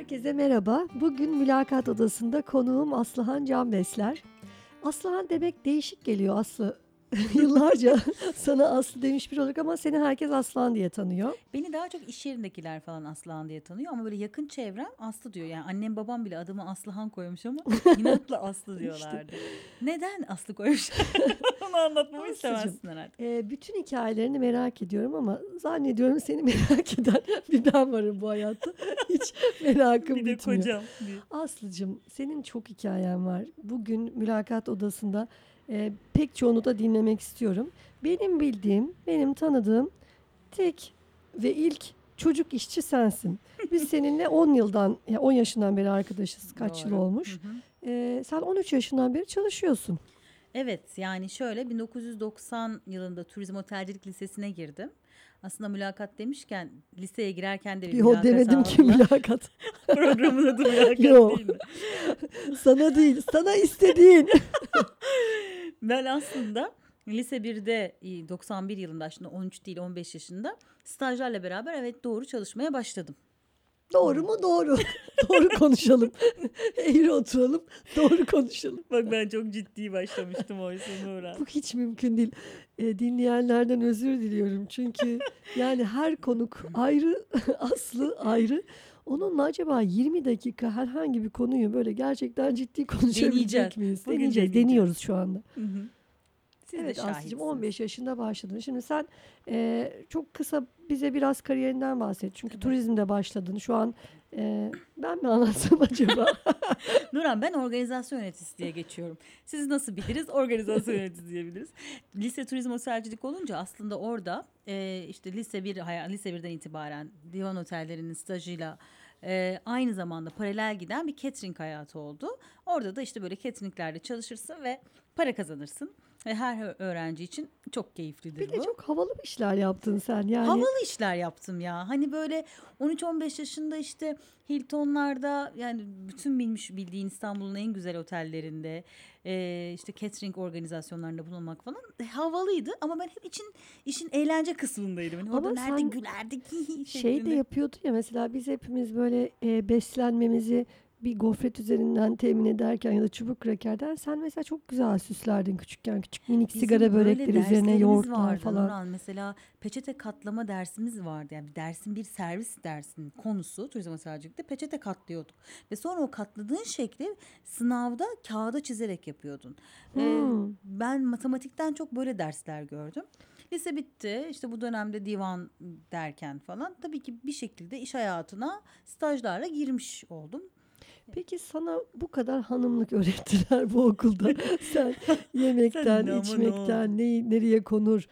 Herkese merhaba. Bugün mülakat odasında konuğum Aslıhan Can Besler. Aslıhan demek değişik geliyor Aslı. Yıllarca sana Aslı demiş bir olduk ama seni herkes Aslıhan diye tanıyor. Beni daha çok iş yerindekiler falan Aslıhan diye tanıyor ama böyle yakın çevrem Aslı diyor. Yani annem babam bile adımı Aslıhan koymuş ama inatla Aslı diyorlardı. Neden Aslı koymuş? Onu anlatmamı Aslıcığım, istemezsin herhalde. Ee, bütün hikayelerini merak ediyorum ama zannediyorum seni merak eden bir ben varım bu hayatta. Hiç merakım Bir de bitmiyor. kocam diye. Aslıcığım senin çok hikayen var. Bugün mülakat odasında e, pek çoğunu da dinlemek istiyorum. Benim bildiğim, benim tanıdığım tek ve ilk çocuk işçi sensin. Biz seninle 10 yıldan, ya 10 yaşından beri arkadaşız. Kaç yıl Doğru. olmuş? Hı hı. E, sen 13 yaşından beri çalışıyorsun. Evet yani şöyle 1990 yılında Turizm Otelcilik Lisesi'ne girdim. Aslında mülakat demişken liseye girerken de bir Yo mülakat demedim ki aldılar. mülakat. Programın adı mülakat Yo. değil mi? Sana değil, sana istediğin. Ben aslında lise 1'de e, 91 yılında aslında 13 değil 15 yaşında stajlarla beraber evet doğru çalışmaya başladım. Doğru mu? Doğru. doğru konuşalım. Eğri oturalım, doğru konuşalım. Bak ben çok ciddi başlamıştım oysa Nurhan. Bu hiç mümkün değil. E, dinleyenlerden özür diliyorum. Çünkü yani her konuk ayrı, aslı ayrı. Onunla acaba 20 dakika herhangi bir konuyu böyle gerçekten ciddi konuşabilecek Deneyeceğiz. miyiz? Bugün Deneyeceğiz. deneyeceğiz. Deniyoruz şu anda. Hı hı. Siz de evet Aslı'cığım şahitsiniz. 15 yaşında başladın. Şimdi sen e, çok kısa bize biraz kariyerinden bahset. Çünkü Tabii. turizmde başladın. Şu an e, ben mi anlatsam acaba? Nurhan ben organizasyon yöneticisi diye geçiyorum. Siz nasıl biliriz? Organizasyon yöneticisi diyebiliriz. Lise turizm otelcilik olunca aslında orada e, işte lise 1 hayal lise 1'den itibaren divan otellerinin stajıyla e, aynı zamanda paralel giden bir catering hayatı oldu. Orada da işte böyle cateringlerde çalışırsın ve para kazanırsın. Ve her öğrenci için çok keyiflidir bir bu. de çok havalı bir işler yaptın sen. Yani Havalı işler yaptım ya. Hani böyle 13-15 yaşında işte Hilton'larda yani bütün bilmiş bildiğin İstanbul'un en güzel otellerinde e, işte catering organizasyonlarında bulunmak falan e, havalıydı ama ben hep için işin eğlence kısmındaydım. Hani orada nerede sen gülerdik şey de şeklinde. yapıyordu ya mesela biz hepimiz böyle e, beslenmemizi bir gofret üzerinden temin ederken ya da çubuk krakerden sen mesela çok güzel süslerdin küçükken küçük minik Bizim sigara börekleri üzerine yoğurtlar vardı falan. Nurhan. Mesela peçete katlama dersimiz vardı. Yani bir dersin bir servis dersin konusu turizm otelcilikte peçete katlıyorduk. Ve sonra o katladığın şekli sınavda kağıda çizerek yapıyordun. Ee, Hmm. ben matematikten çok böyle dersler gördüm. Lise bitti. İşte bu dönemde divan derken falan tabii ki bir şekilde iş hayatına stajlarla girmiş oldum. Peki sana bu kadar hanımlık öğrettiler bu okulda. Sen yemekten, Sen içmekten, ne, nereye konur?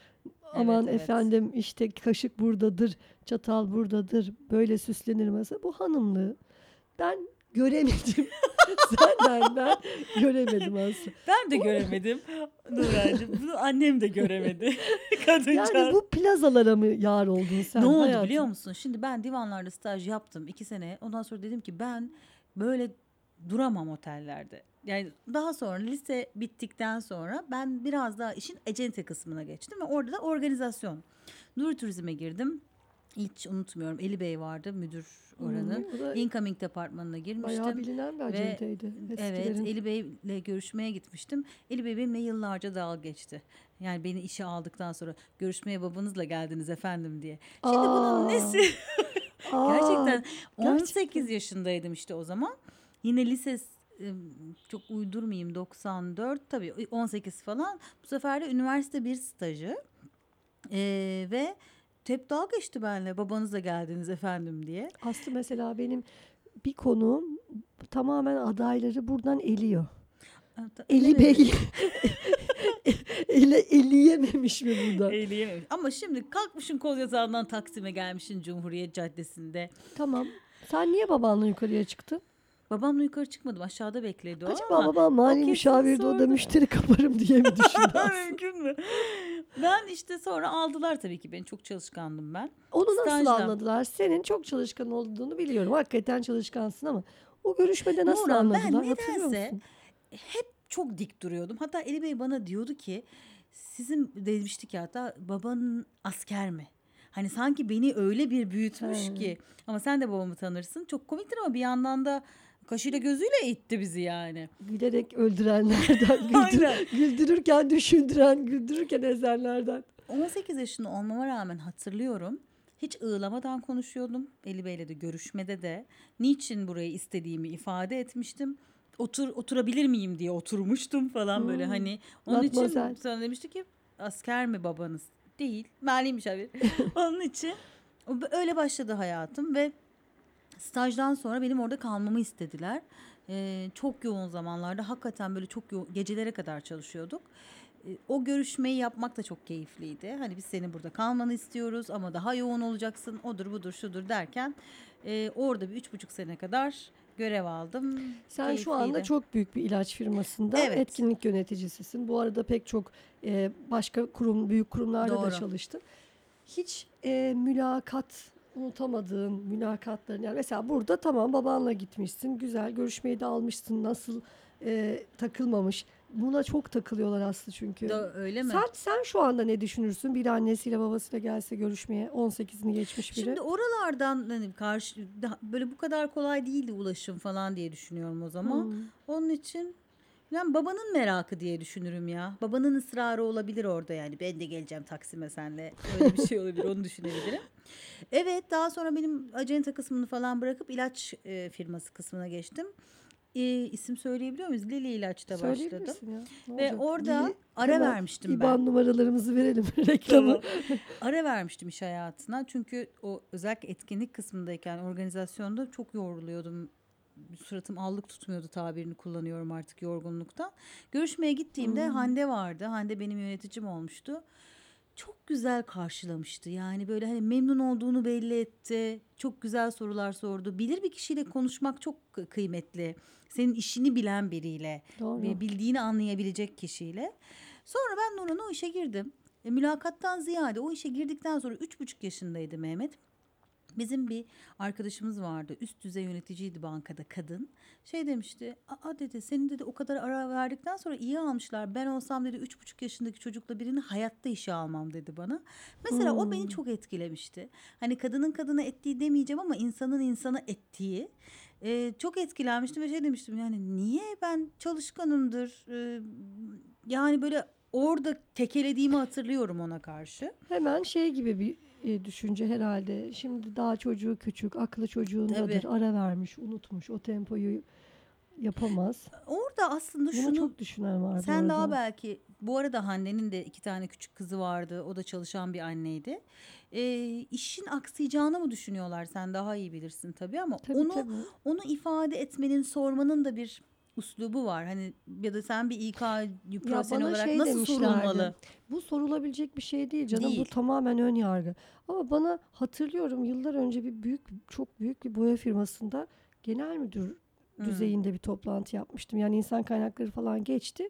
Aman evet. efendim işte kaşık buradadır, çatal buradadır, böyle süslenir masa. Bu hanımlığı ben göremedim. Senden ben göremedim aslında. Ben de göremedim Nurhan'cığım. Bunu annem de göremedi. Kadıncağız. Yani bu plazalara mı yar oldun sen? ne oldu hayatım? biliyor musun? Şimdi ben divanlarda staj yaptım iki sene. Ondan sonra dedim ki ben böyle duramam otellerde. Yani daha sonra lise bittikten sonra ben biraz daha işin ecente kısmına geçtim ve orada da organizasyon. Nuri Turizm'e girdim. Hiç unutmuyorum. Eli Bey vardı müdür oranın. Da Incoming departmanına Bayağı girmiştim. bilinen bir Ve- acenteydi. Evet, eskilerin. Eli Bey'le görüşmeye gitmiştim. Eli Bey benimle yıllarca dalga geçti. Yani beni işe aldıktan sonra görüşmeye babanızla geldiniz efendim diye. Şimdi bunun Aa, nesi? aa, Gerçekten 18 gerçekten. yaşındaydım işte o zaman. Yine lise çok uydurmayayım 94 tabii 18 falan. Bu sefer de üniversite bir stajı. Ee, ve hep dalga geçti benimle babanızla geldiniz efendim diye. Aslı mesela benim bir konuğum tamamen adayları buradan eliyor. Eli. Bey ele eliyememiş mi burada? Eyleyememiş. Ama şimdi kalkmışın kol yatağından Taksim'e gelmişsin Cumhuriyet Caddesi'nde. Tamam. Sen niye babanla yukarıya çıktın? Babamla yukarı çıkmadım aşağıda bekledi o Acaba ama. babam mali kesin müşavirdi o da müşteri kaparım diye mi düşündü? Mümkün mü? Ben işte sonra aldılar tabii ki beni çok çalışkandım ben. Onu nasıl anladılar? Senin çok çalışkan olduğunu biliyorum. Hakikaten çalışkansın ama o görüşmede nasıl ben anladılar? Hatırlıyor nedense-? Hep çok dik duruyordum. Hatta Ali Bey bana diyordu ki sizin demiştik ya hatta babanın asker mi? Hani sanki beni öyle bir büyütmüş He. ki. Ama sen de babamı tanırsın. Çok komiktir ama bir yandan da kaşıyla gözüyle itti bizi yani. Gülerek öldürenlerden, güldür- güldürürken düşündüren, güldürürken ezenlerden. 18 yaşında olmama rağmen hatırlıyorum. Hiç ığlamadan konuşuyordum. Eli Bey'le de görüşmede de. Niçin burayı istediğimi ifade etmiştim. Otur oturabilir miyim diye oturmuştum falan böyle Hmm. hani. Onun için sana demişti ki asker mi babanız? Değil. Maliymiş abi. Onun için öyle başladı hayatım ve stajdan sonra benim orada kalmamı istediler. Ee, çok yoğun zamanlarda hakikaten böyle çok yoğun gecelere kadar çalışıyorduk. O görüşmeyi yapmak da çok keyifliydi. Hani biz senin burada kalmanı istiyoruz ama daha yoğun olacaksın. Odur budur şudur derken e, orada bir üç buçuk sene kadar görev aldım. Sen şu anda Keyifliydi. çok büyük bir ilaç firmasında Evet. etkinlik yöneticisisin. Bu arada pek çok e, başka kurum, büyük kurumlarda da Doğru. çalıştın. Hiç e, mülakat unutamadığın mülakatların yani mesela burada tamam babanla gitmişsin güzel görüşmeyi de almışsın nasıl e, takılmamış buna çok takılıyorlar aslında çünkü. Da, öyle mi? Sen sen şu anda ne düşünürsün? Bir annesiyle babasıyla gelse görüşmeye 18'ini geçmiş biri. Şimdi oralardan hani karşı böyle bu kadar kolay değildi ulaşım falan diye düşünüyorum o zaman. Hmm. Onun için yani babanın merakı diye düşünürüm ya. Babanın ısrarı olabilir orada yani. Ben de geleceğim Taksim'e senle. Öyle bir şey olabilir onu düşünebilirim. Evet daha sonra benim acenta kısmını falan bırakıp ilaç e, firması kısmına geçtim. E, isim söyleyebiliyor muyuz? Lili ilaçta başladım. Ya. Ne Ve olacak? orada İyi, ara hemen vermiştim ben. İban numaralarımızı verelim reklamı. Ara vermiştim iş hayatına. Çünkü o özellikle etkinlik kısmındayken organizasyonda çok yoruluyordum. Suratım allık tutmuyordu tabirini kullanıyorum artık yorgunluktan. Görüşmeye gittiğimde Hmm. Hande vardı. Hande benim yöneticim olmuştu. Çok güzel karşılamıştı. Yani böyle hani memnun olduğunu belli etti. Çok güzel sorular sordu. Bilir bir kişiyle konuşmak çok kı- kıymetli. Senin işini bilen biriyle Doğru. ve bildiğini anlayabilecek kişiyle. Sonra ben Nurhan'a o işe girdim. E, mülakattan ziyade o işe girdikten sonra üç buçuk yaşındaydı Mehmet. Bizim bir arkadaşımız vardı. Üst düzey yöneticiydi bankada kadın. Şey demişti. Aa dedi senin dedi o kadar ara verdikten sonra iyi almışlar. Ben olsam dedi üç buçuk yaşındaki çocukla birini hayatta işe almam dedi bana. Mesela o beni Hmm. çok etkilemişti. Hani kadının kadına ettiği demeyeceğim ama insanın insana ettiği. Ee, çok etkilenmiştim ve şey demiştim yani niye ben çalışkanımdır. Ee, yani böyle orada tekelediğimi hatırlıyorum ona karşı. Hemen şey gibi bir e, düşünce herhalde. Şimdi daha çocuğu küçük, aklı çocuğundadır. Tabii. Ara vermiş, unutmuş. O tempoyu yapamaz. Orada aslında Bunu şunu çok düşünen var Sen daha belki bu arada Hande'nin de iki tane küçük kızı vardı. O da çalışan bir anneydi. Ee, işin aksayacağını mı düşünüyorlar? Sen daha iyi bilirsin tabii ama Tabii, onu tabii. onu ifade etmenin, sormanın da bir uslubu var. Hani ya da sen bir İK profesyonel olarak şey nasıl sorulmalı? Bu sorulabilecek bir şey değil canım. Değil. Bu tamamen ön yargı. Ama bana hatırlıyorum yıllar önce bir büyük çok büyük bir boya firmasında genel müdür Hmm. düzeyinde bir toplantı yapmıştım. Yani insan kaynakları falan geçti.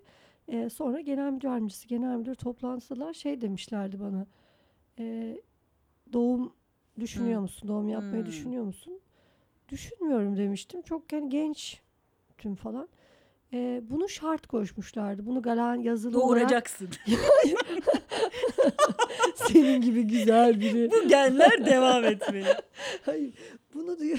Ee, sonra genel müdür yardımcısı, genel müdür toplantılar şey demişlerdi bana. Ee, doğum düşünüyor Hmm. musun? Doğum yapmayı Hmm. düşünüyor musun? Düşünmüyorum demiştim. Çok yani genç tüm falan. Ee, bunu şart koşmuşlardı. Bunu galan yazılı olarak Doğuracaksın. senin gibi güzel biri. Bu genler devam etmeli. Hayır, bunu diyor.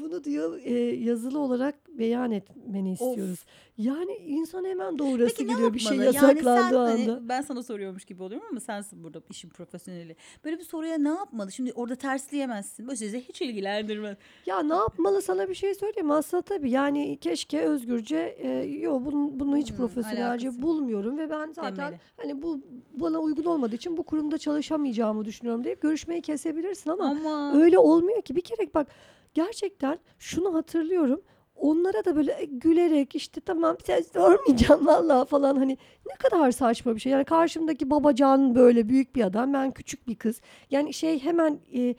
Bunu diyor e, yazılı olarak beyan etmeni istiyoruz. Yani insan hemen doğurası Peki ne geliyor bir şey yasaklandığı yani sen, anda. Hani ben sana soruyormuş gibi oluyorum ama sensin burada işin profesyoneli. Böyle bir soruya ne yapmalı? Şimdi orada tersleyemezsin. Bu size hiç ilgilendirmez. Ya ne yapmalı sana bir şey söyleyeyim aslında tabii yani keşke özgürce e, yo bunu, bunu hiç Hmm, profesyonelce alakası. bulmuyorum ve ben zaten Demeli. hani bu bana uygun olmadığı için bu kurumda çalışamayacağımı düşünüyorum deyip görüşmeyi kesebilirsin ama Ama Öyle olmuyor ki. Bir kere bak gerçekten şunu hatırlıyorum. Onlara da böyle gülerek işte tamam sen sormayacağım vallahi falan hani ne kadar saçma bir şey. Yani karşımdaki babacan böyle büyük bir adam ben küçük bir kız. Yani şey hemen e,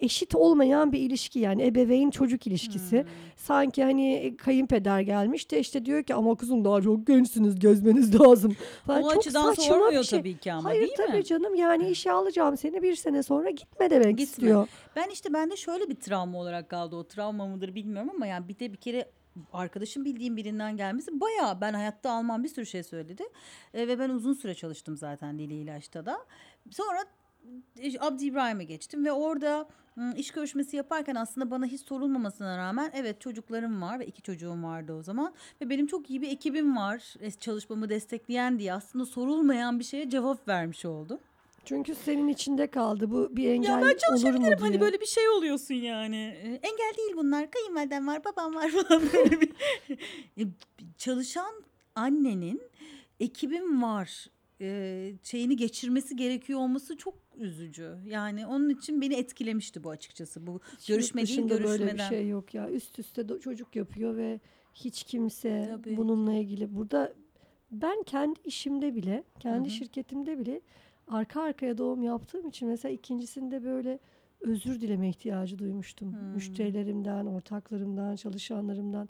eşit olmayan bir ilişki yani ebeveyn çocuk ilişkisi. Hmm. Sanki hani kayınpeder gelmiş de işte diyor ki ama kızım daha çok gençsiniz gezmeniz lazım. Falan. o Çok açıdan saçma sormuyor bir şey. tabii ki ama Hayır değil tabii mi? canım yani işe alacağım seni bir sene sonra gitme demek Gitme. istiyor. Ben işte bende şöyle bir travma olarak kaldı. O travma mıdır bilmiyorum ama yani bir de bir kere arkadaşım bildiğim birinden gelmesi bayağı ben hayatta almam bir sürü şey söyledi. E, ve ben uzun süre çalıştım zaten dili ilaçta da. Sonra e, Abdi İbrahim'e geçtim ve orada iş görüşmesi yaparken aslında bana hiç sorulmamasına rağmen evet çocuklarım var ve iki çocuğum vardı o zaman ve benim çok iyi bir ekibim var e, çalışmamı destekleyen diye aslında sorulmayan bir şeye cevap vermiş oldum. Çünkü senin içinde kaldı. Bu bir engel Ya ben olur mu çalışabilirim hani böyle bir şey oluyorsun yani. E, Engel değil bunlar. Kayınvalidem var, babam var falan böyle bir. E, Çalışan annenin ekibim var e, şeyini geçirmesi gerekiyor olması çok üzücü. Yani onun için beni etkilemişti bu açıkçası. Bu Hiç görüşme değil, dışında böyle bir görüşmeden. şey yok ya. Üst üste do- çocuk yapıyor ve hiç kimse Tabii. bununla ilgili. Burada ben kendi işimde bile, kendi Hı hı. şirketimde bile arka arkaya doğum yaptığım için mesela ikincisinde böyle özür dileme ihtiyacı duymuştum. Hmm. Müşterilerimden, ortaklarımdan, çalışanlarımdan.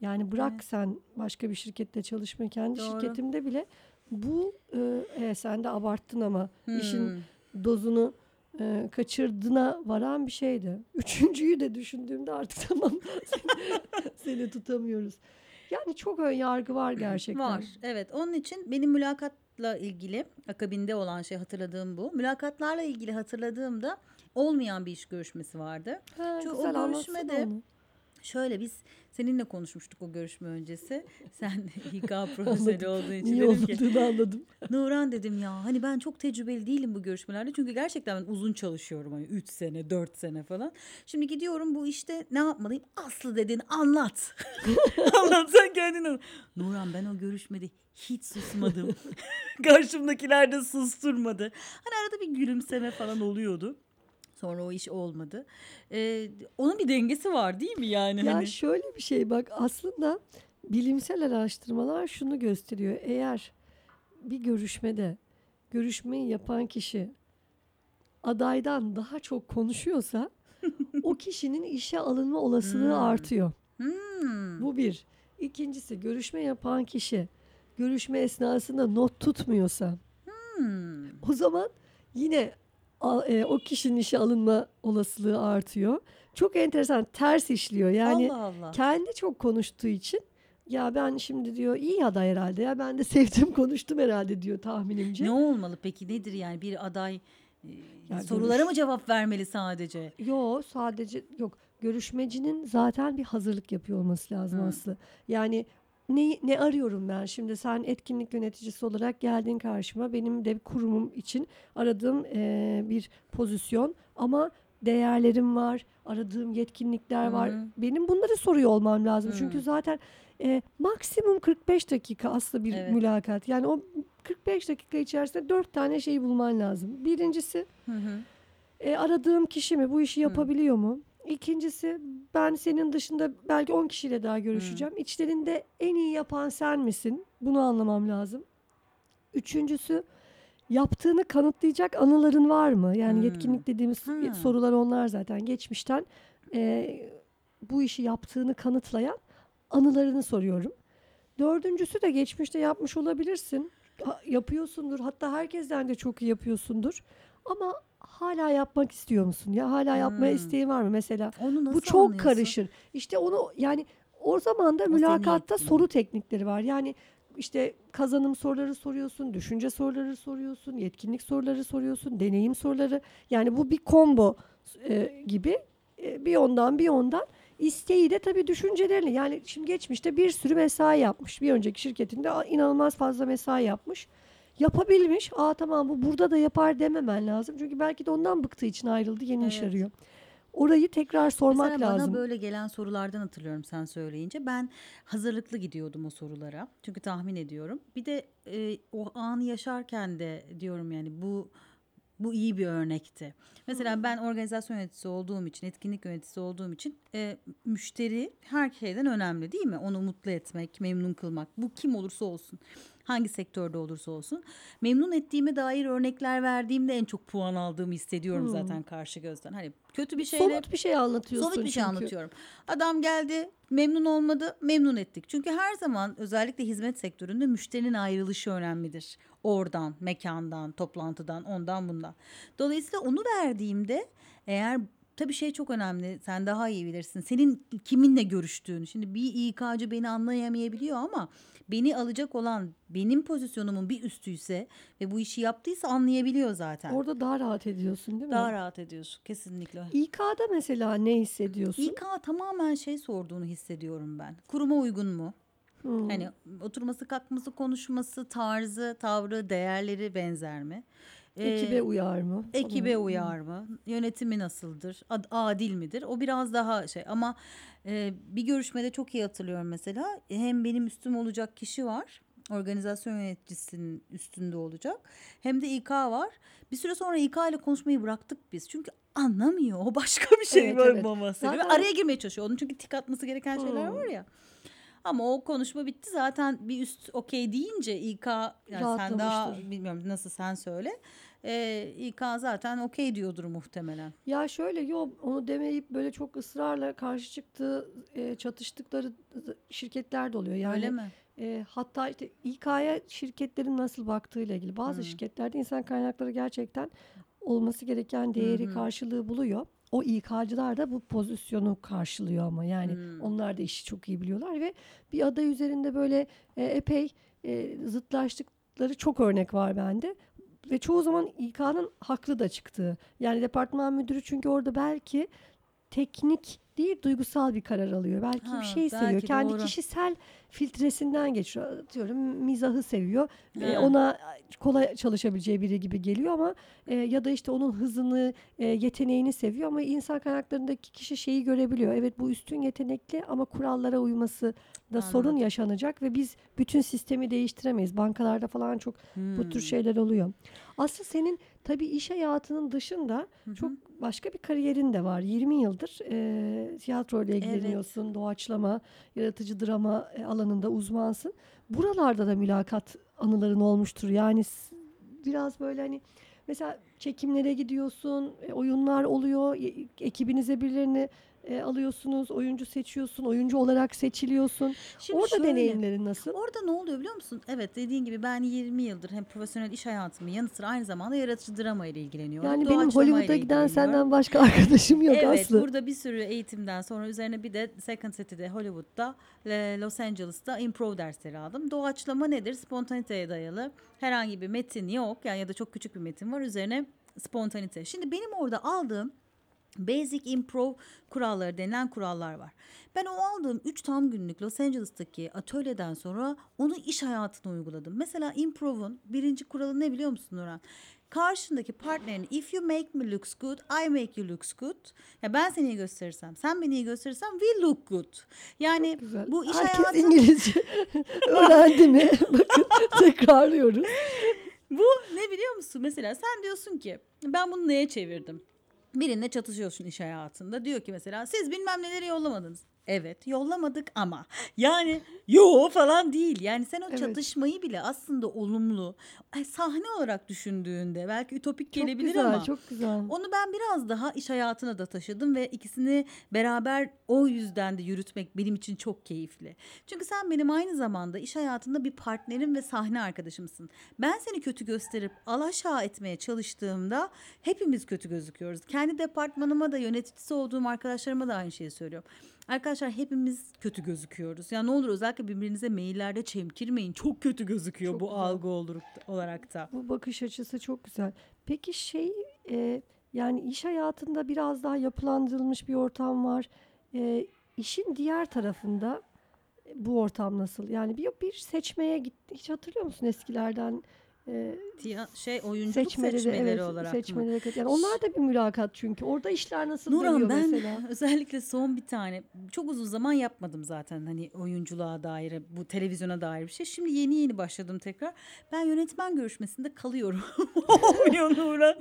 Yani bırak Evet. sen başka bir şirkette çalışma. Kendi Doğru. şirketimde bile bu e, e, sen de abarttın ama işin Hmm. dozunu e, kaçırdığına varan bir şeydi. Üçüncüyü de düşündüğümde artık tamam seni, seni tutamıyoruz. Yani çok ön yargı var gerçekten. Var. Evet. Onun için benim mülakatla ilgili akabinde olan şey hatırladığım bu. Mülakatlarla ilgili hatırladığımda olmayan bir iş görüşmesi vardı. Ha, Şu o görüşmede-. Şöyle biz seninle konuşmuştuk o görüşme öncesi. Sen İK profesörü olduğu için Niye dedim ki anladım. Nuran dedim ya hani ben çok tecrübeli değilim bu görüşmelerde. Çünkü gerçekten ben uzun çalışıyorum hani 3 sene 4 sene falan. Şimdi gidiyorum bu işte ne yapmalıyım? Aslı dediğini anlat. anlat sen kendin anlat. Nuran ben o görüşmede hiç susmadım. Karşımdakiler de susturmadı. Hani arada bir gülümseme falan oluyordu. Sonra o iş olmadı. Ee, onun bir dengesi var değil mi yani? Ya hani? şöyle bir şey bak aslında bilimsel araştırmalar şunu gösteriyor. Eğer bir görüşmede görüşmeyi yapan kişi adaydan daha çok konuşuyorsa o kişinin işe alınma olasılığı Hmm. artıyor. Hmm. Bu bir. İkincisi görüşme yapan kişi görüşme esnasında not tutmuyorsa Hmm. o zaman yine o kişinin işe alınma olasılığı artıyor. Çok enteresan ters işliyor. Yani Allah Allah. kendi çok konuştuğu için ya ben şimdi diyor iyi aday herhalde ya ben de sevdim konuştum herhalde diyor tahminimce. Ne olmalı peki nedir yani bir aday e, Ya sorulara görüş- mı cevap vermeli sadece? Yo sadece yok görüşmecinin zaten bir hazırlık yapıyor olması lazım Hı. Aslı. Yani ne, ne arıyorum ben şimdi sen etkinlik yöneticisi olarak geldin karşıma benim de kurumum için aradığım eee, bir pozisyon ama değerlerim var aradığım yetkinlikler var Hı. benim bunları soruyor olmam lazım Hı. çünkü zaten eee, maksimum 45 dakika aslında bir Evet. mülakat yani o 45 dakika içerisinde dört tane şeyi bulman lazım birincisi Hı hı. e, aradığım kişi mi bu işi yapabiliyor mu? İkincisi ben senin dışında belki 10 kişiyle daha görüşeceğim. İçlerinde en iyi yapan sen misin? Bunu anlamam lazım. Üçüncüsü yaptığını kanıtlayacak anıların var mı? Yani Hmm. yetkinlik dediğimiz Hmm. sorular onlar zaten. Geçmişten e, bu işi yaptığını kanıtlayan anılarını soruyorum. Dördüncüsü de geçmişte yapmış olabilirsin. Yapıyorsundur. Hatta herkesten de çok iyi yapıyorsundur. Ama hala yapmak istiyor musun? Ya hala yapmaya Hmm. isteğin var mı? Mesela Onu nasıl bu çok anlıyorsun? karışır. İşte onu yani o zaman da mülakatta soru teknikleri var. Yani işte kazanım soruları soruyorsun, düşünce soruları soruyorsun, yetkinlik soruları soruyorsun, deneyim soruları. Yani bu bir combo e, gibi e, bir ondan bir ondan isteği de tabii düşüncelerini. Yani şimdi geçmişte bir sürü mesai yapmış. Bir önceki şirketinde inanılmaz fazla mesai yapmış. Yapabilmiş. Aa tamam bu burada da yapar dememen lazım. Çünkü belki de ondan bıktığı için ayrıldı, yeni iş Evet. arıyor. Orayı tekrar sormak Mesela lazım. bana böyle gelen sorulardan hatırlıyorum sen söyleyince. Ben hazırlıklı gidiyordum o sorulara. Çünkü tahmin ediyorum. Bir de e, o anı yaşarken de diyorum yani bu bu iyi bir örnekti. Mesela ben organizasyon yöneticisi olduğum için, etkinlik yöneticisi olduğum için e, müşteri her şeyden önemli değil mi? Onu mutlu etmek, memnun kılmak. Bu kim olursa olsun. Hangi sektörde olursa olsun. Memnun ettiğime dair örnekler verdiğimde en çok puan aldığımı hissediyorum Hmm. zaten karşı gözden. Hani kötü bir şeyle Somut bir şey anlatıyorsun Somut bir şey çünkü. anlatıyorum. Adam geldi, memnun olmadı, memnun ettik. Çünkü her zaman özellikle hizmet sektöründe müşterinin ayrılışı önemlidir. Oradan, mekandan, toplantıdan, ondan bundan. Dolayısıyla onu verdiğimde eğer tabii şey çok önemli. Sen daha iyi bilirsin. Senin kiminle görüştüğün. Şimdi bir İK'cı beni anlayamayabiliyor ama beni alacak olan benim pozisyonumun bir üstüyse ve bu işi yaptıysa anlayabiliyor zaten. Orada daha rahat ediyorsun değil mi? daha rahat ediyorsun kesinlikle. İK'da mesela ne hissediyorsun? İK tamamen şey sorduğunu hissediyorum ben. Kuruma uygun mu? Hmm. Hani oturması, kalkması, konuşması, tarzı, tavrı, değerleri benzer mi? Ekibe uyar mı? Ekibe uyar mı? Yönetimi nasıldır? Ad- adil midir? O biraz daha şey ama e, bir görüşmede çok iyi hatırlıyorum mesela. Hem benim üstüm olacak kişi var. Organizasyon yöneticisinin üstünde olacak. Hem de İK var. Bir süre sonra İK ile konuşmayı bıraktık biz. Çünkü anlamıyor. O başka bir şey Evet, evet. Ve Zaten- Araya girmeye çalışıyor. Onun çünkü tik atması gereken şeyler Hmm. var ya. Ama o konuşma bitti zaten bir üst okey deyince İK yani sen daha bilmiyorum nasıl sen söyle. Ee, İK zaten okey diyordur muhtemelen. Ya şöyle yok onu demeyip böyle çok ısrarla karşı çıktığı e, çatıştıkları şirketler de oluyor. Yani Öyle mi? e, hatta işte İK'ya şirketlerin nasıl baktığıyla ilgili bazı Hı. şirketlerde insan kaynakları gerçekten olması gereken değeri hı. karşılığı buluyor. O İK'cılar da bu pozisyonu karşılıyor ama yani Hı. onlar da işi çok iyi biliyorlar ve bir aday üzerinde böyle e, epey e, zıtlaştıkları çok örnek var bende. Ve çoğu zaman İK'nın haklı da çıktığı. Yani departman müdürü çünkü orada belki teknik değil duygusal bir karar alıyor. Belki Ha, bir şey seviyor. Kendi doğru. kişisel filtresinden geçiyor. Atıyorum mizahı seviyor. E, Evet. ona kolay çalışabileceği biri gibi geliyor ama e, ya da işte onun hızını, e, yeteneğini seviyor ama insan kaynaklarındaki kişi şeyi görebiliyor. Evet bu üstün yetenekli ama kurallara uyması da sorun Anladım. yaşanacak ve biz bütün sistemi değiştiremeyiz. Bankalarda falan çok bu tür Hmm. şeyler oluyor. Aslında senin tabii iş hayatının dışında Hı hı. çok başka bir kariyerin de var. 20 yıldır e, tiyatroyla ilgileniyorsun, doğaçlama, yaratıcı drama e, alanında uzmansın. Buralarda da mülakat anıların olmuştur. Yani biraz böyle hani mesela çekimlere gidiyorsun, e, oyunlar oluyor, e- ekibinize birilerini e, alıyorsunuz, oyuncu seçiyorsun, oyuncu olarak seçiliyorsun. Şimdi Orada şöyle, deneyimlerin nasıl? Orada ne oluyor biliyor musun? Evet dediğin gibi ben 20 yıldır hem profesyonel iş hayatımın yanı sıra aynı zamanda yaratıcı drama ile ilgileniyorum. Yani benim Hollywood'a giden senden başka arkadaşım yok evet, Aslı. burada bir sürü eğitimden sonra üzerine bir de Second City'de Hollywood'da e, Los Angeles'ta improv dersleri aldım. Doğaçlama nedir? Spontaniteye dayalı. Herhangi bir metin yok yani ya da çok küçük bir metin var üzerine spontanite. Şimdi benim orada aldığım Basic Improv kuralları denilen kurallar var. Ben o aldığım 3 tam günlük Los Angeles'taki atölyeden sonra onu iş hayatına uyguladım. Mesela improv'un birinci kuralı ne biliyor musun Nurhan? Karşındaki partnerin if you make me looks good, I make you looks good. Ya ben seni iyi gösterirsem, sen beni iyi gösterirsen we look good. Yani bu iş Herkes hayatı İngilizce öğrendi mi? Bakın tekrarlıyoruz. Bu ne biliyor musun? Mesela sen diyorsun ki ben bunu neye çevirdim? Birinle çatışıyorsun iş hayatında. Diyor ki mesela siz bilmem neleri yollamadınız. Evet yollamadık ama yani yo falan değil. Yani sen o Evet. çatışmayı bile aslında olumlu ay, sahne olarak düşündüğünde belki ütopik Çok gelebilir güzel, ama çok güzel. onu ben biraz daha iş hayatına da taşıdım ve ikisini beraber o yüzden de yürütmek benim için çok keyifli. Çünkü sen benim aynı zamanda iş hayatında bir partnerim ve sahne arkadaşımsın. Ben seni kötü gösterip alaşağı etmeye çalıştığımda hepimiz kötü gözüküyoruz. Kendi departmanıma da yöneticisi olduğum arkadaşlarıma da aynı şeyi söylüyorum. Arkadaşlar hepimiz kötü gözüküyoruz. Ya ne olur özellikle birbirinize maillerde çemkirmeyin. Çok kötü gözüküyor Çok bu güzel. algı olarak, olarak da. Bu bakış açısı çok güzel. Peki şey e, yani iş hayatında biraz daha yapılandırılmış bir ortam var. E, işin diğer tarafında bu ortam nasıl? Yani bir, bir seçmeye gitti. Hiç hatırlıyor musun eskilerden? E, Tiya- şey oyunculuk seçmeleri, seçmeleri, evet, olarak mı? seçmeleri kat- Yani onlar da bir mülakat çünkü. Orada işler nasıl Nurhan dönüyor ben mesela? özellikle son bir tane çok uzun zaman yapmadım zaten hani oyunculuğa dair bu televizyona dair bir şey. Şimdi yeni yeni başladım tekrar. Ben yönetmen görüşmesinde kalıyorum. Olmuyor Nurhan.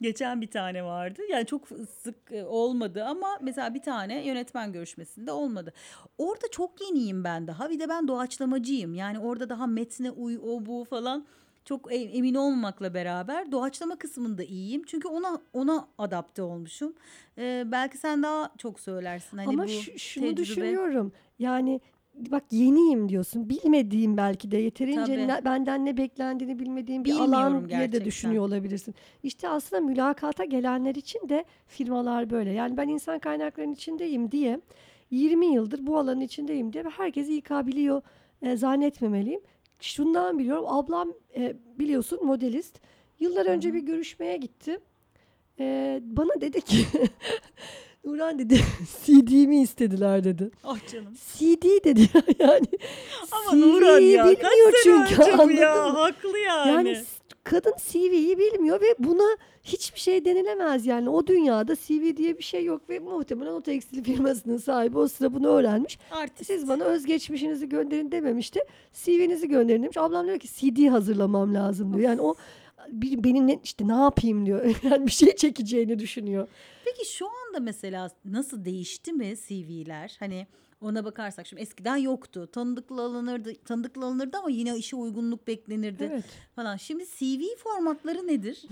Geçen bir tane vardı. Yani çok sık e, olmadı ama mesela bir tane yönetmen görüşmesinde olmadı. Orada çok yeniyim ben daha. Bir de ben doğaçlamacıyım. Yani orada daha metne uy o bu falan çok e- emin olmamakla beraber doğaçlama kısmında iyiyim. Çünkü ona ona adapte olmuşum. Ee, belki sen daha çok söylersin. Hani Ama bu şu- şunu tecrübe. düşünüyorum. Yani bak yeniyim diyorsun. Bilmediğim belki de yeterince Tabii. ne- benden ne beklendiğini bilmediğim bir alan diye de gerçekten. düşünüyor olabilirsin. İşte aslında mülakata gelenler için de firmalar böyle. Yani ben insan kaynaklarının içindeyim diye 20 yıldır bu alanın içindeyim diye herkes İK biliyor e, zannetmemeliyim. Şundan biliyorum. Ablam e, biliyorsun modelist. Yıllar önce bir görüşmeye gitti. E, bana dedi ki Nurhan dedi CD'mi istediler dedi. Ah canım. CD dedi ya yani. Ama CV'yi Nurhan ya bilmiyor çünkü anladın ya. mı? Haklı yani. Yani kadın CV'yi bilmiyor ve buna hiçbir şey denilemez yani. O dünyada CV diye bir şey yok ve muhtemelen o tekstil firmasının sahibi o sıra bunu öğrenmiş. Artist. Siz bana özgeçmişinizi gönderin dememişti. CV'nizi gönderin demiş. Ablam diyor ki CD hazırlamam lazım diyor. Yani o bir, benim ne, işte ne yapayım diyor. Yani bir şey çekeceğini düşünüyor. Peki şu anda mesela nasıl değişti mi CV'ler? Hani ona bakarsak şimdi eskiden yoktu. Tanıdıklı alınırdı, tanıdıklı alınırdı ama yine işe uygunluk beklenirdi Evet. falan. Şimdi CV formatları nedir?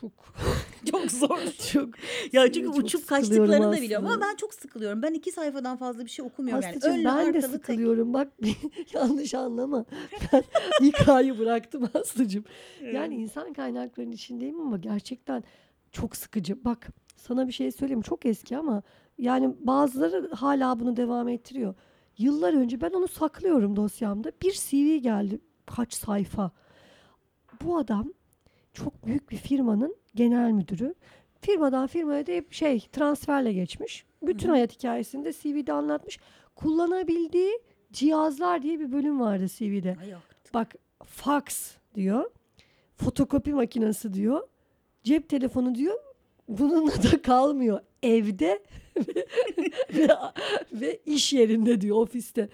Çok çok zor. çok Ya çünkü Çok uçup sıkılıyorum kaçtıklarını da biliyorum ama aslında. ben çok sıkılıyorum. Ben iki sayfadan fazla bir şey okumuyorum yani. Aslıcığım Önlü ben de arkalı tek. sıkılıyorum. Bak yanlış anlama. Ben İK'yı bıraktım Aslıcığım. Yani insan kaynaklarının içindeyim ama gerçekten çok sıkıcı. Bak sana bir şey söyleyeyim. Çok eski ama yani bazıları hala bunu devam ettiriyor. Yıllar önce ben onu saklıyorum dosyamda. Bir CV geldi. Kaç sayfa. Bu adam çok büyük bir firmanın genel müdürü. Firmadan firmaya da hep şey transferle geçmiş. Bütün Hı hayat hikayesini de CV'de anlatmış. Kullanabildiği cihazlar diye bir bölüm vardı CV'de. Ay. Bak fax diyor. Fotokopi makinesi diyor. Cep telefonu diyor. Bununla da kalmıyor. Evde ve, ve iş yerinde diyor ofiste.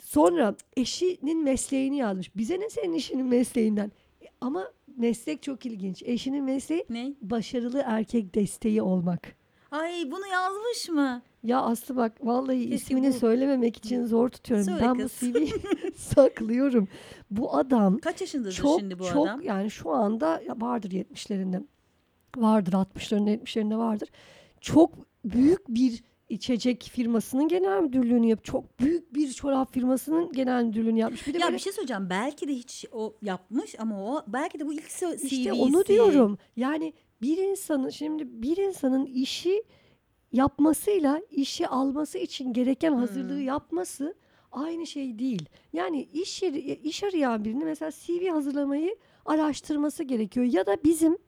Sonra eşinin mesleğini yazmış. Bize ne senin işinin mesleğinden? E, Ama meslek çok ilginç. Eşinin mesleği Ne? başarılı erkek desteği olmak. Ay bunu yazmış mı? Ya Aslı bak vallahi Keşke ismini bu- söylememek için zor tutuyorum. Söyle ben bu kız. CV'yi saklıyorum. Bu adam Kaç yaşındadır çok şimdi bu çok adam? yani şu anda vardır 70'lerinde. Vardır 60'larında 70'lerinde vardır. Çok büyük bir içecek firmasının genel müdürlüğünü yap. Çok büyük bir çorap firmasının genel müdürlüğünü yapmış. Bir de Ya böyle bir şey söyleyeceğim. Belki de hiç o yapmış ama o belki de bu ilk CV'si. İşte onu diyorum. Yani bir insanın şimdi bir insanın işi yapmasıyla işi alması için gereken hazırlığı Hmm. yapması aynı şey değil. Yani iş yeri, iş arayan birini mesela CV hazırlamayı araştırması gerekiyor ya da bizim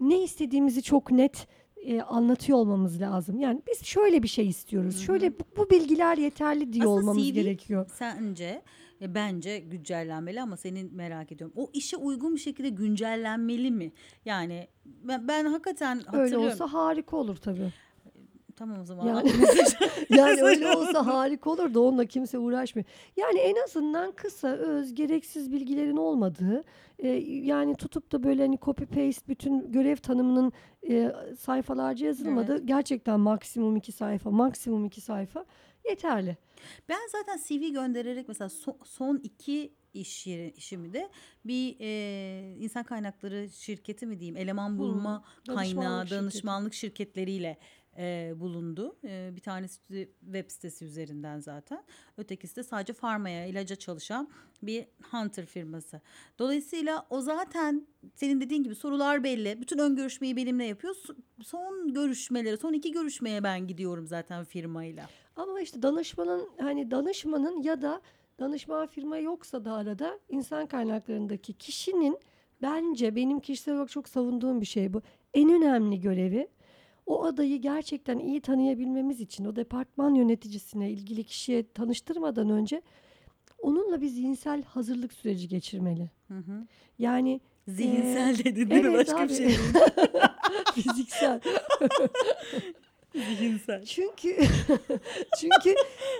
ne istediğimizi çok net e, anlatıyor olmamız lazım. Yani biz şöyle bir şey istiyoruz. Hı hı. Şöyle bu, bu bilgiler yeterli diyor Aslında olmamız CV gerekiyor. Sence e, bence güncellenmeli ama senin merak ediyorum. O işe uygun bir şekilde güncellenmeli mi? Yani ben, ben hakikaten Öyle hatırlıyorum. olsa harika olur tabii. Tamam o zaman. Yani, yani öyle olsa harika olur da onunla kimse uğraşmıyor. Yani en azından kısa, öz, gereksiz bilgilerin olmadığı, e, yani tutup da böyle hani copy paste bütün görev tanımının e, sayfalarca yazılmadığı gerçekten maksimum iki sayfa, maksimum iki sayfa yeterli. Ben zaten CV göndererek mesela so- son iki iş yeri işimi de bir e, insan kaynakları şirketi mi diyeyim eleman bulma kaynağı danışmanlık danışmanlık şirketleriyle e, bulundu. E, bir tanesi web sitesi üzerinden zaten. Ötekisi de sadece farmaya, ilaca çalışan bir hunter firması. Dolayısıyla o zaten senin dediğin gibi sorular belli. Bütün ön görüşmeyi benimle yapıyor. So- Son görüşmeleri, son iki görüşmeye ben gidiyorum zaten firmayla. Ama işte danışmanın hani danışmanın ya da danışman firma yoksa da arada insan kaynaklarındaki kişinin bence benim kişisel olarak çok savunduğum bir şey bu. En önemli görevi o adayı gerçekten iyi tanıyabilmemiz için o departman yöneticisine ilgili kişiye tanıştırmadan önce onunla bir zihinsel hazırlık süreci geçirmeli. Hı hı. Yani Zihinsel Ee, dedin değil mi? evet Başka abi. bir şey değil. fiziksel. Zihinsel. Çünkü çünkü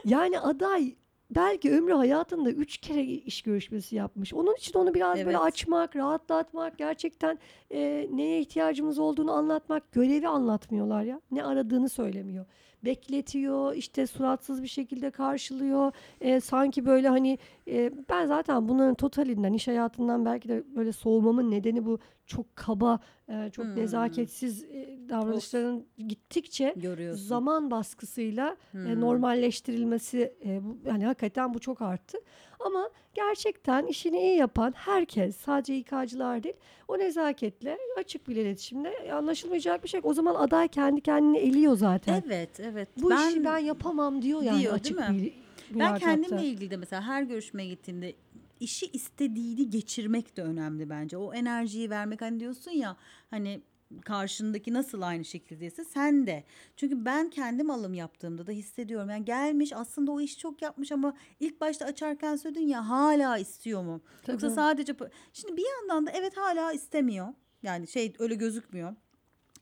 yani aday belki ömrü hayatında üç kere iş görüşmesi yapmış. Onun için onu biraz böyle Evet. açmak, rahatlatmak, gerçekten e, neye ihtiyacımız olduğunu anlatmak, görevi anlatmıyorlar ya. Ne aradığını söylemiyor. Bekletiyor işte suratsız bir şekilde karşılıyor E, sanki böyle hani e, ben zaten bunların totalinden iş hayatından belki de böyle soğumamın nedeni bu çok kaba e, çok Hmm. nezaketsiz e, davranışların gittikçe Görüyorsun. zaman baskısıyla e, Hmm. normalleştirilmesi e, bu, yani hakikaten bu çok arttı. Ama gerçekten işini iyi yapan herkes sadece İK'cılar değil o nezaketle açık bir iletişimle anlaşılmayacak bir şey. O zaman aday kendi kendini eliyor zaten. Evet, evet. Bu işi ben yapamam diyor yani Diyor, açık değil mi? bir Ben mülakatta. kendimle ilgili de mesela her görüşmeye gittiğimde işi istediğini geçirmek de önemli bence. O enerjiyi vermek hani diyorsun ya hani karşındaki nasıl aynı şekildeyse sen de. Çünkü ben kendim alım yaptığımda da hissediyorum. Yani gelmiş aslında o işi çok yapmış ama ilk başta açarken söyledin ya hala istiyor mu? Yoksa Tabii. sadece pa- şimdi bir yandan da evet hala istemiyor. Yani şey öyle gözükmüyor.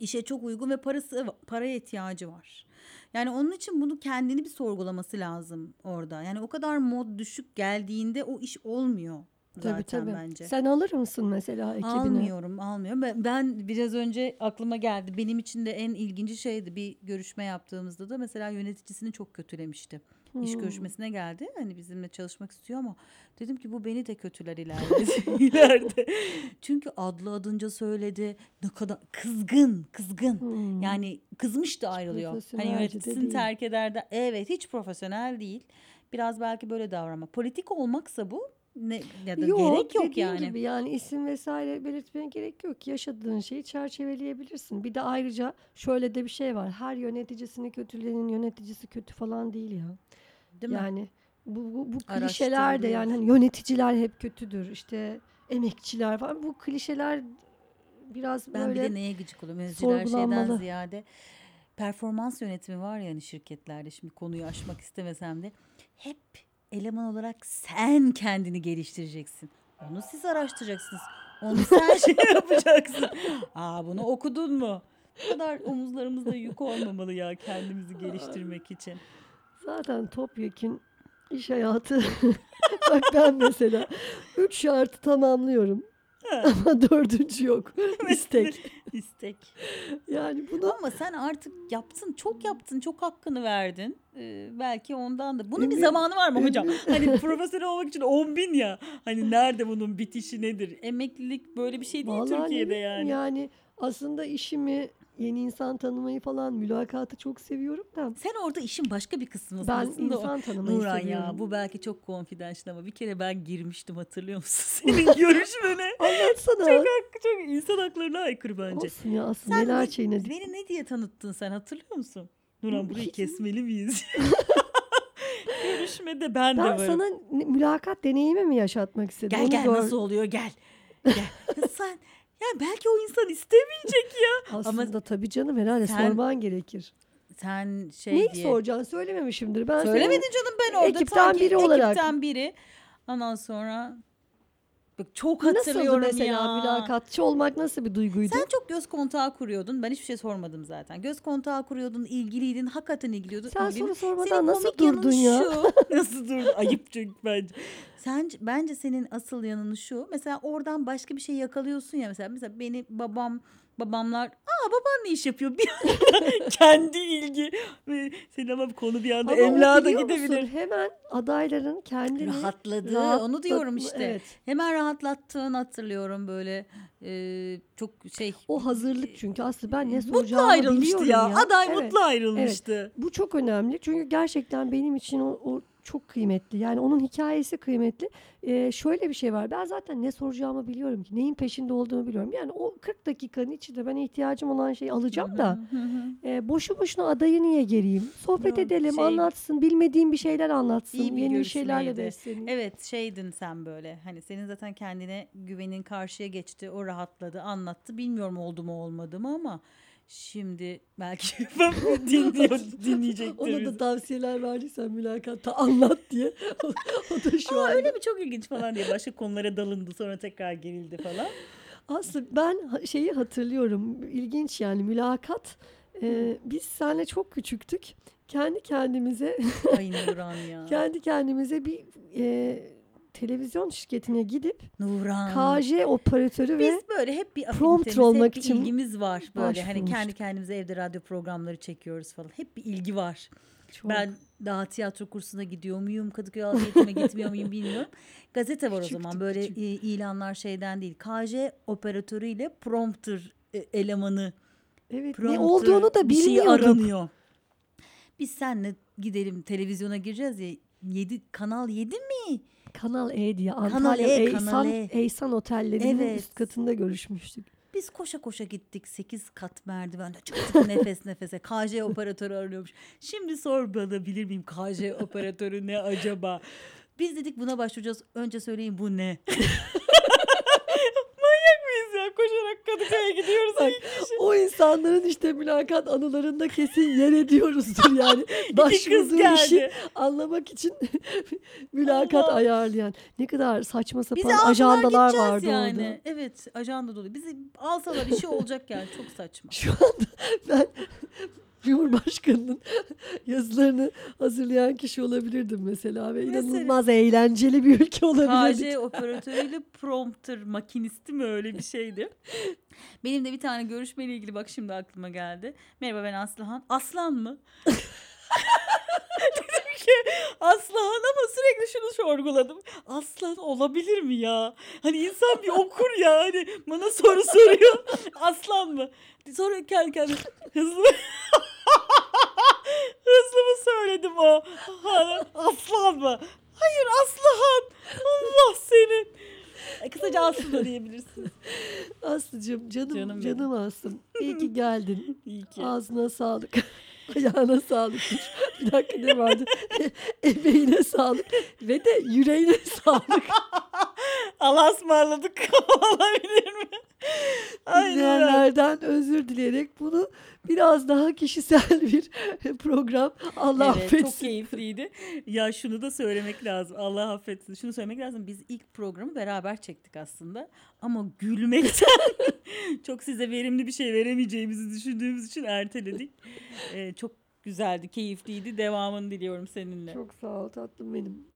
İşe çok uygun ve parası paraya ihtiyacı var. Yani onun için bunu kendini bir sorgulaması lazım orada. Yani o kadar mod düşük geldiğinde o iş olmuyor zaten Tabii tabii. bence. Sen alır mısın mesela ekibine? Almıyorum, almıyorum. Ben, ben biraz önce aklıma geldi. Benim için de en ilginci şeydi bir görüşme yaptığımızda da mesela yöneticisini çok kötülemişti. İş Hmm. görüşmesine geldi. Hani bizimle çalışmak istiyor ama dedim ki bu beni de kötüler ileride. ileride. Çünkü adlı adınca söyledi. Ne kadar kızgın, kızgın. Hmm. Yani kızmış da ayrılıyor. Hani de yöneticisini terk eder de evet hiç profesyonel değil. Biraz belki böyle davranma. Politik olmaksa bu ne ya da gerek yok yani. gibi yani isim vesaire belirtmeye gerek yok. Yaşadığın şeyi çerçeveleyebilirsin. Bir de ayrıca şöyle de bir şey var. Her yöneticisini kötüleyenin yöneticisi kötü falan değil ya. Değil mi? yani bu, bu, bu Araştırma klişeler de yani hani yöneticiler hep kötüdür. İşte emekçiler falan. Bu klişeler biraz Ben böyle bir de neye gıcık oluyorum? Yöneticiler şeyden ziyade performans yönetimi var ya hani şirketlerde şimdi konuyu aşmak istemesem de hep eleman olarak sen kendini geliştireceksin. Onu siz araştıracaksınız. Onu sen şey yapacaksın. Aa bunu okudun mu? Bu kadar omuzlarımızda yük olmamalı ya kendimizi geliştirmek için. Zaten topyekün iş hayatı. Bak ben mesela üç şartı tamamlıyorum. Ama dördüncü yok. İstek. İstek. Yani bunu Ama sen artık yaptın, çok yaptın, çok hakkını verdin. Ee, belki ondandır. Bunun bir Ümit- zamanı var mı hocam? Hani profesyonel olmak için 10 bin ya. Hani nerede bunun bitişi nedir? Emeklilik böyle bir şey değil Vallahi Türkiye'de yani. Yani aslında işimi, yeni insan tanımayı falan, mülakatı çok seviyorum da. Sen orada işin başka bir kısmısın. Ben aslında o- insan tanımayı Nuran seviyorum. ya bu belki çok confidential ama bir kere ben girmiştim hatırlıyor musun senin görüşmene? Anlatsana. çok insan haklarına aykırı bence. Olsun ya aslında Sen neler ne- çiğnedik. Beni ne diye tanıttın sen hatırlıyor musun? Nuran burayı kesmeli miyiz? Görüşmede ben, de Ben varım. sana ne- mülakat deneyimi mi yaşatmak istedim? Gel Onu gel gör- nasıl oluyor gel. Gel. Sen ya belki o insan istemeyecek ya. Aslında tabii canım herhalde sen sorman gerekir. Sen şey Neyi diye. soracaksın söylememişimdir. Ben Söylemedin canım ben orada ekipten sanki biri olarak. Ekipten biri. Ondan sonra bak çok Nasıldı hatırlıyorum mesela ya. mülakatçı olmak nasıl bir duyguydu? Sen çok göz kontağı kuruyordun. Ben hiçbir şey sormadım zaten. Göz kontağı kuruyordun, ilgiliydin, hakikaten ilgiliyordun. Sen ilgilin- soru sormadan Senin nasıl komik yanın durdun ya? Şu, nasıl durdun? Ayıp çünkü bence. Sen bence senin asıl yanın şu. Mesela oradan başka bir şey yakalıyorsun ya mesela mesela beni babam babamlar aa baban ne iş yapıyor bir anda kendi ilgi senin ama konu bir anda Ama emlağa da biliyor musun, gidebilir. Hemen adayların kendini Rahatladı. rahatlat- Onu diyorum işte. Evet. Hemen rahatlattığını hatırlıyorum böyle e, çok şey O hazırlık çünkü aslında ben ne mutlu soracağımı ayrılmıştı biliyorum ya. ya. Aday Evet. mutlu ayrılmıştı. Bu çok önemli çünkü gerçekten benim için o, o çok kıymetli. Yani onun hikayesi kıymetli. Ee, şöyle bir şey var. Ben zaten ne soracağımı biliyorum ki. Neyin peşinde olduğumu biliyorum. Yani o 40 dakikanın içinde ben ihtiyacım olan şeyi alacağım da e, boşu boşuna adayı niye gereyim? Sohbet Doğru. edelim, Şey- anlatsın, bilmediğim bir şeyler anlatsın, İyi bir yeni bir şeylerle besleneyim. Evet şeydin sen böyle hani senin zaten kendine güvenin karşıya geçti o rahatladı anlattı bilmiyorum oldu mu olmadı mı ama şimdi belki dinliyor dinleyecektir. Ona da tavsiyeler verdiysen mülakatta anlat diye. o, o da şu Aa, an. öyle mi çok ilginç falan diye başka konulara dalındı sonra tekrar gerildi falan. Aslında ben şeyi hatırlıyorum. İlginç yani mülakat. Ee, biz seninle çok küçüktük. Kendi kendimize Ay Nurhan ya. kendi kendimize bir e, televizyon şirketine gidip Nuran. KJ operatörü ve Biz böyle hep bir affinitemiz, olmak hep bir için ilgimiz var. Böyle hani kendi kendimize evde radyo programları çekiyoruz falan. Hep bir ilgi var. çok Ben daha tiyatro kursuna gidiyor muyum? Kadıköy Halk Eğitim'e gitmiyor muyum bilmiyorum. Gazete var o zaman. Böyle küçük. ilanlar şeyden değil. KJ operatörüyle prompter e, elemanı. evet, ne prompter olduğunu da bir şey bilmiyorduk. aranıyor. Biz senle gidelim televizyona gireceğiz ya. 7 kanal 7 mi? Kanal E diye Kanal Antalya E, Eysan, Kanal E. Eysan otellerinin Evet. üst katında görüşmüştük. Biz koşa koşa gittik 8 kat merdivende çıktık nefes nefese. KJ operatörü arıyormuş. Şimdi sor bana bilir miyim KJ operatörü ne acaba? Biz dedik buna başvuracağız. Önce söyleyin bu ne? o insanların işte mülakat anılarında kesin yer ediyoruzdur yani. Başvurduğu geldi. işi anlamak için mülakat Allah. ayarlayan. Ne kadar saçma sapan Bizi ajandalar vardı yani. orada. Evet ajanda dolu. Bizi alsalar işi olacak yani çok saçma. Şu anda ben Cumhurbaşkanının yazılarını hazırlayan kişi olabilirdim mesela ve Mesela. inanılmaz eğlenceli bir ülke olabilirdik. KJ operatörüyle prompter makinisti mi öyle bir şeydi. Benim de bir tane görüşmeyle ilgili bak şimdi aklıma geldi. Merhaba ben Aslıhan. Aslan mı? Dedim ki Aslıhan ama sürekli şunu sorguladım. Aslan olabilir mi ya? Hani insan bir okur ya hani bana soru soruyor. Aslan mı? Sonra kendi kendime hızlı söyledim o? Ha, Aslan mı? Hayır Aslıhan. Allah senin. E, Kısaca Aslı da diyebilirsiniz. Aslıcığım canım Canım canım. Aslım. İyi ki geldin. İyi ki. Ağzına sağlık. Ayağına sağlık. Bir dakika ne vardı? Emeğine sağlık. Ve de yüreğine sağlık. Allah'a ısmarladık. Olabilir mi? Aynen. özür dileyerek bunu biraz daha kişisel bir program. Allah evet, affetsin. çok keyifliydi. Ya şunu da söylemek lazım. Allah affetsin. Şunu söylemek lazım. Biz ilk programı beraber çektik aslında. Ama gülmekten çok size verimli bir şey veremeyeceğimizi düşündüğümüz için erteledik. Ee, çok güzeldi, keyifliydi. Devamını diliyorum seninle. Çok sağ ol tatlım benim.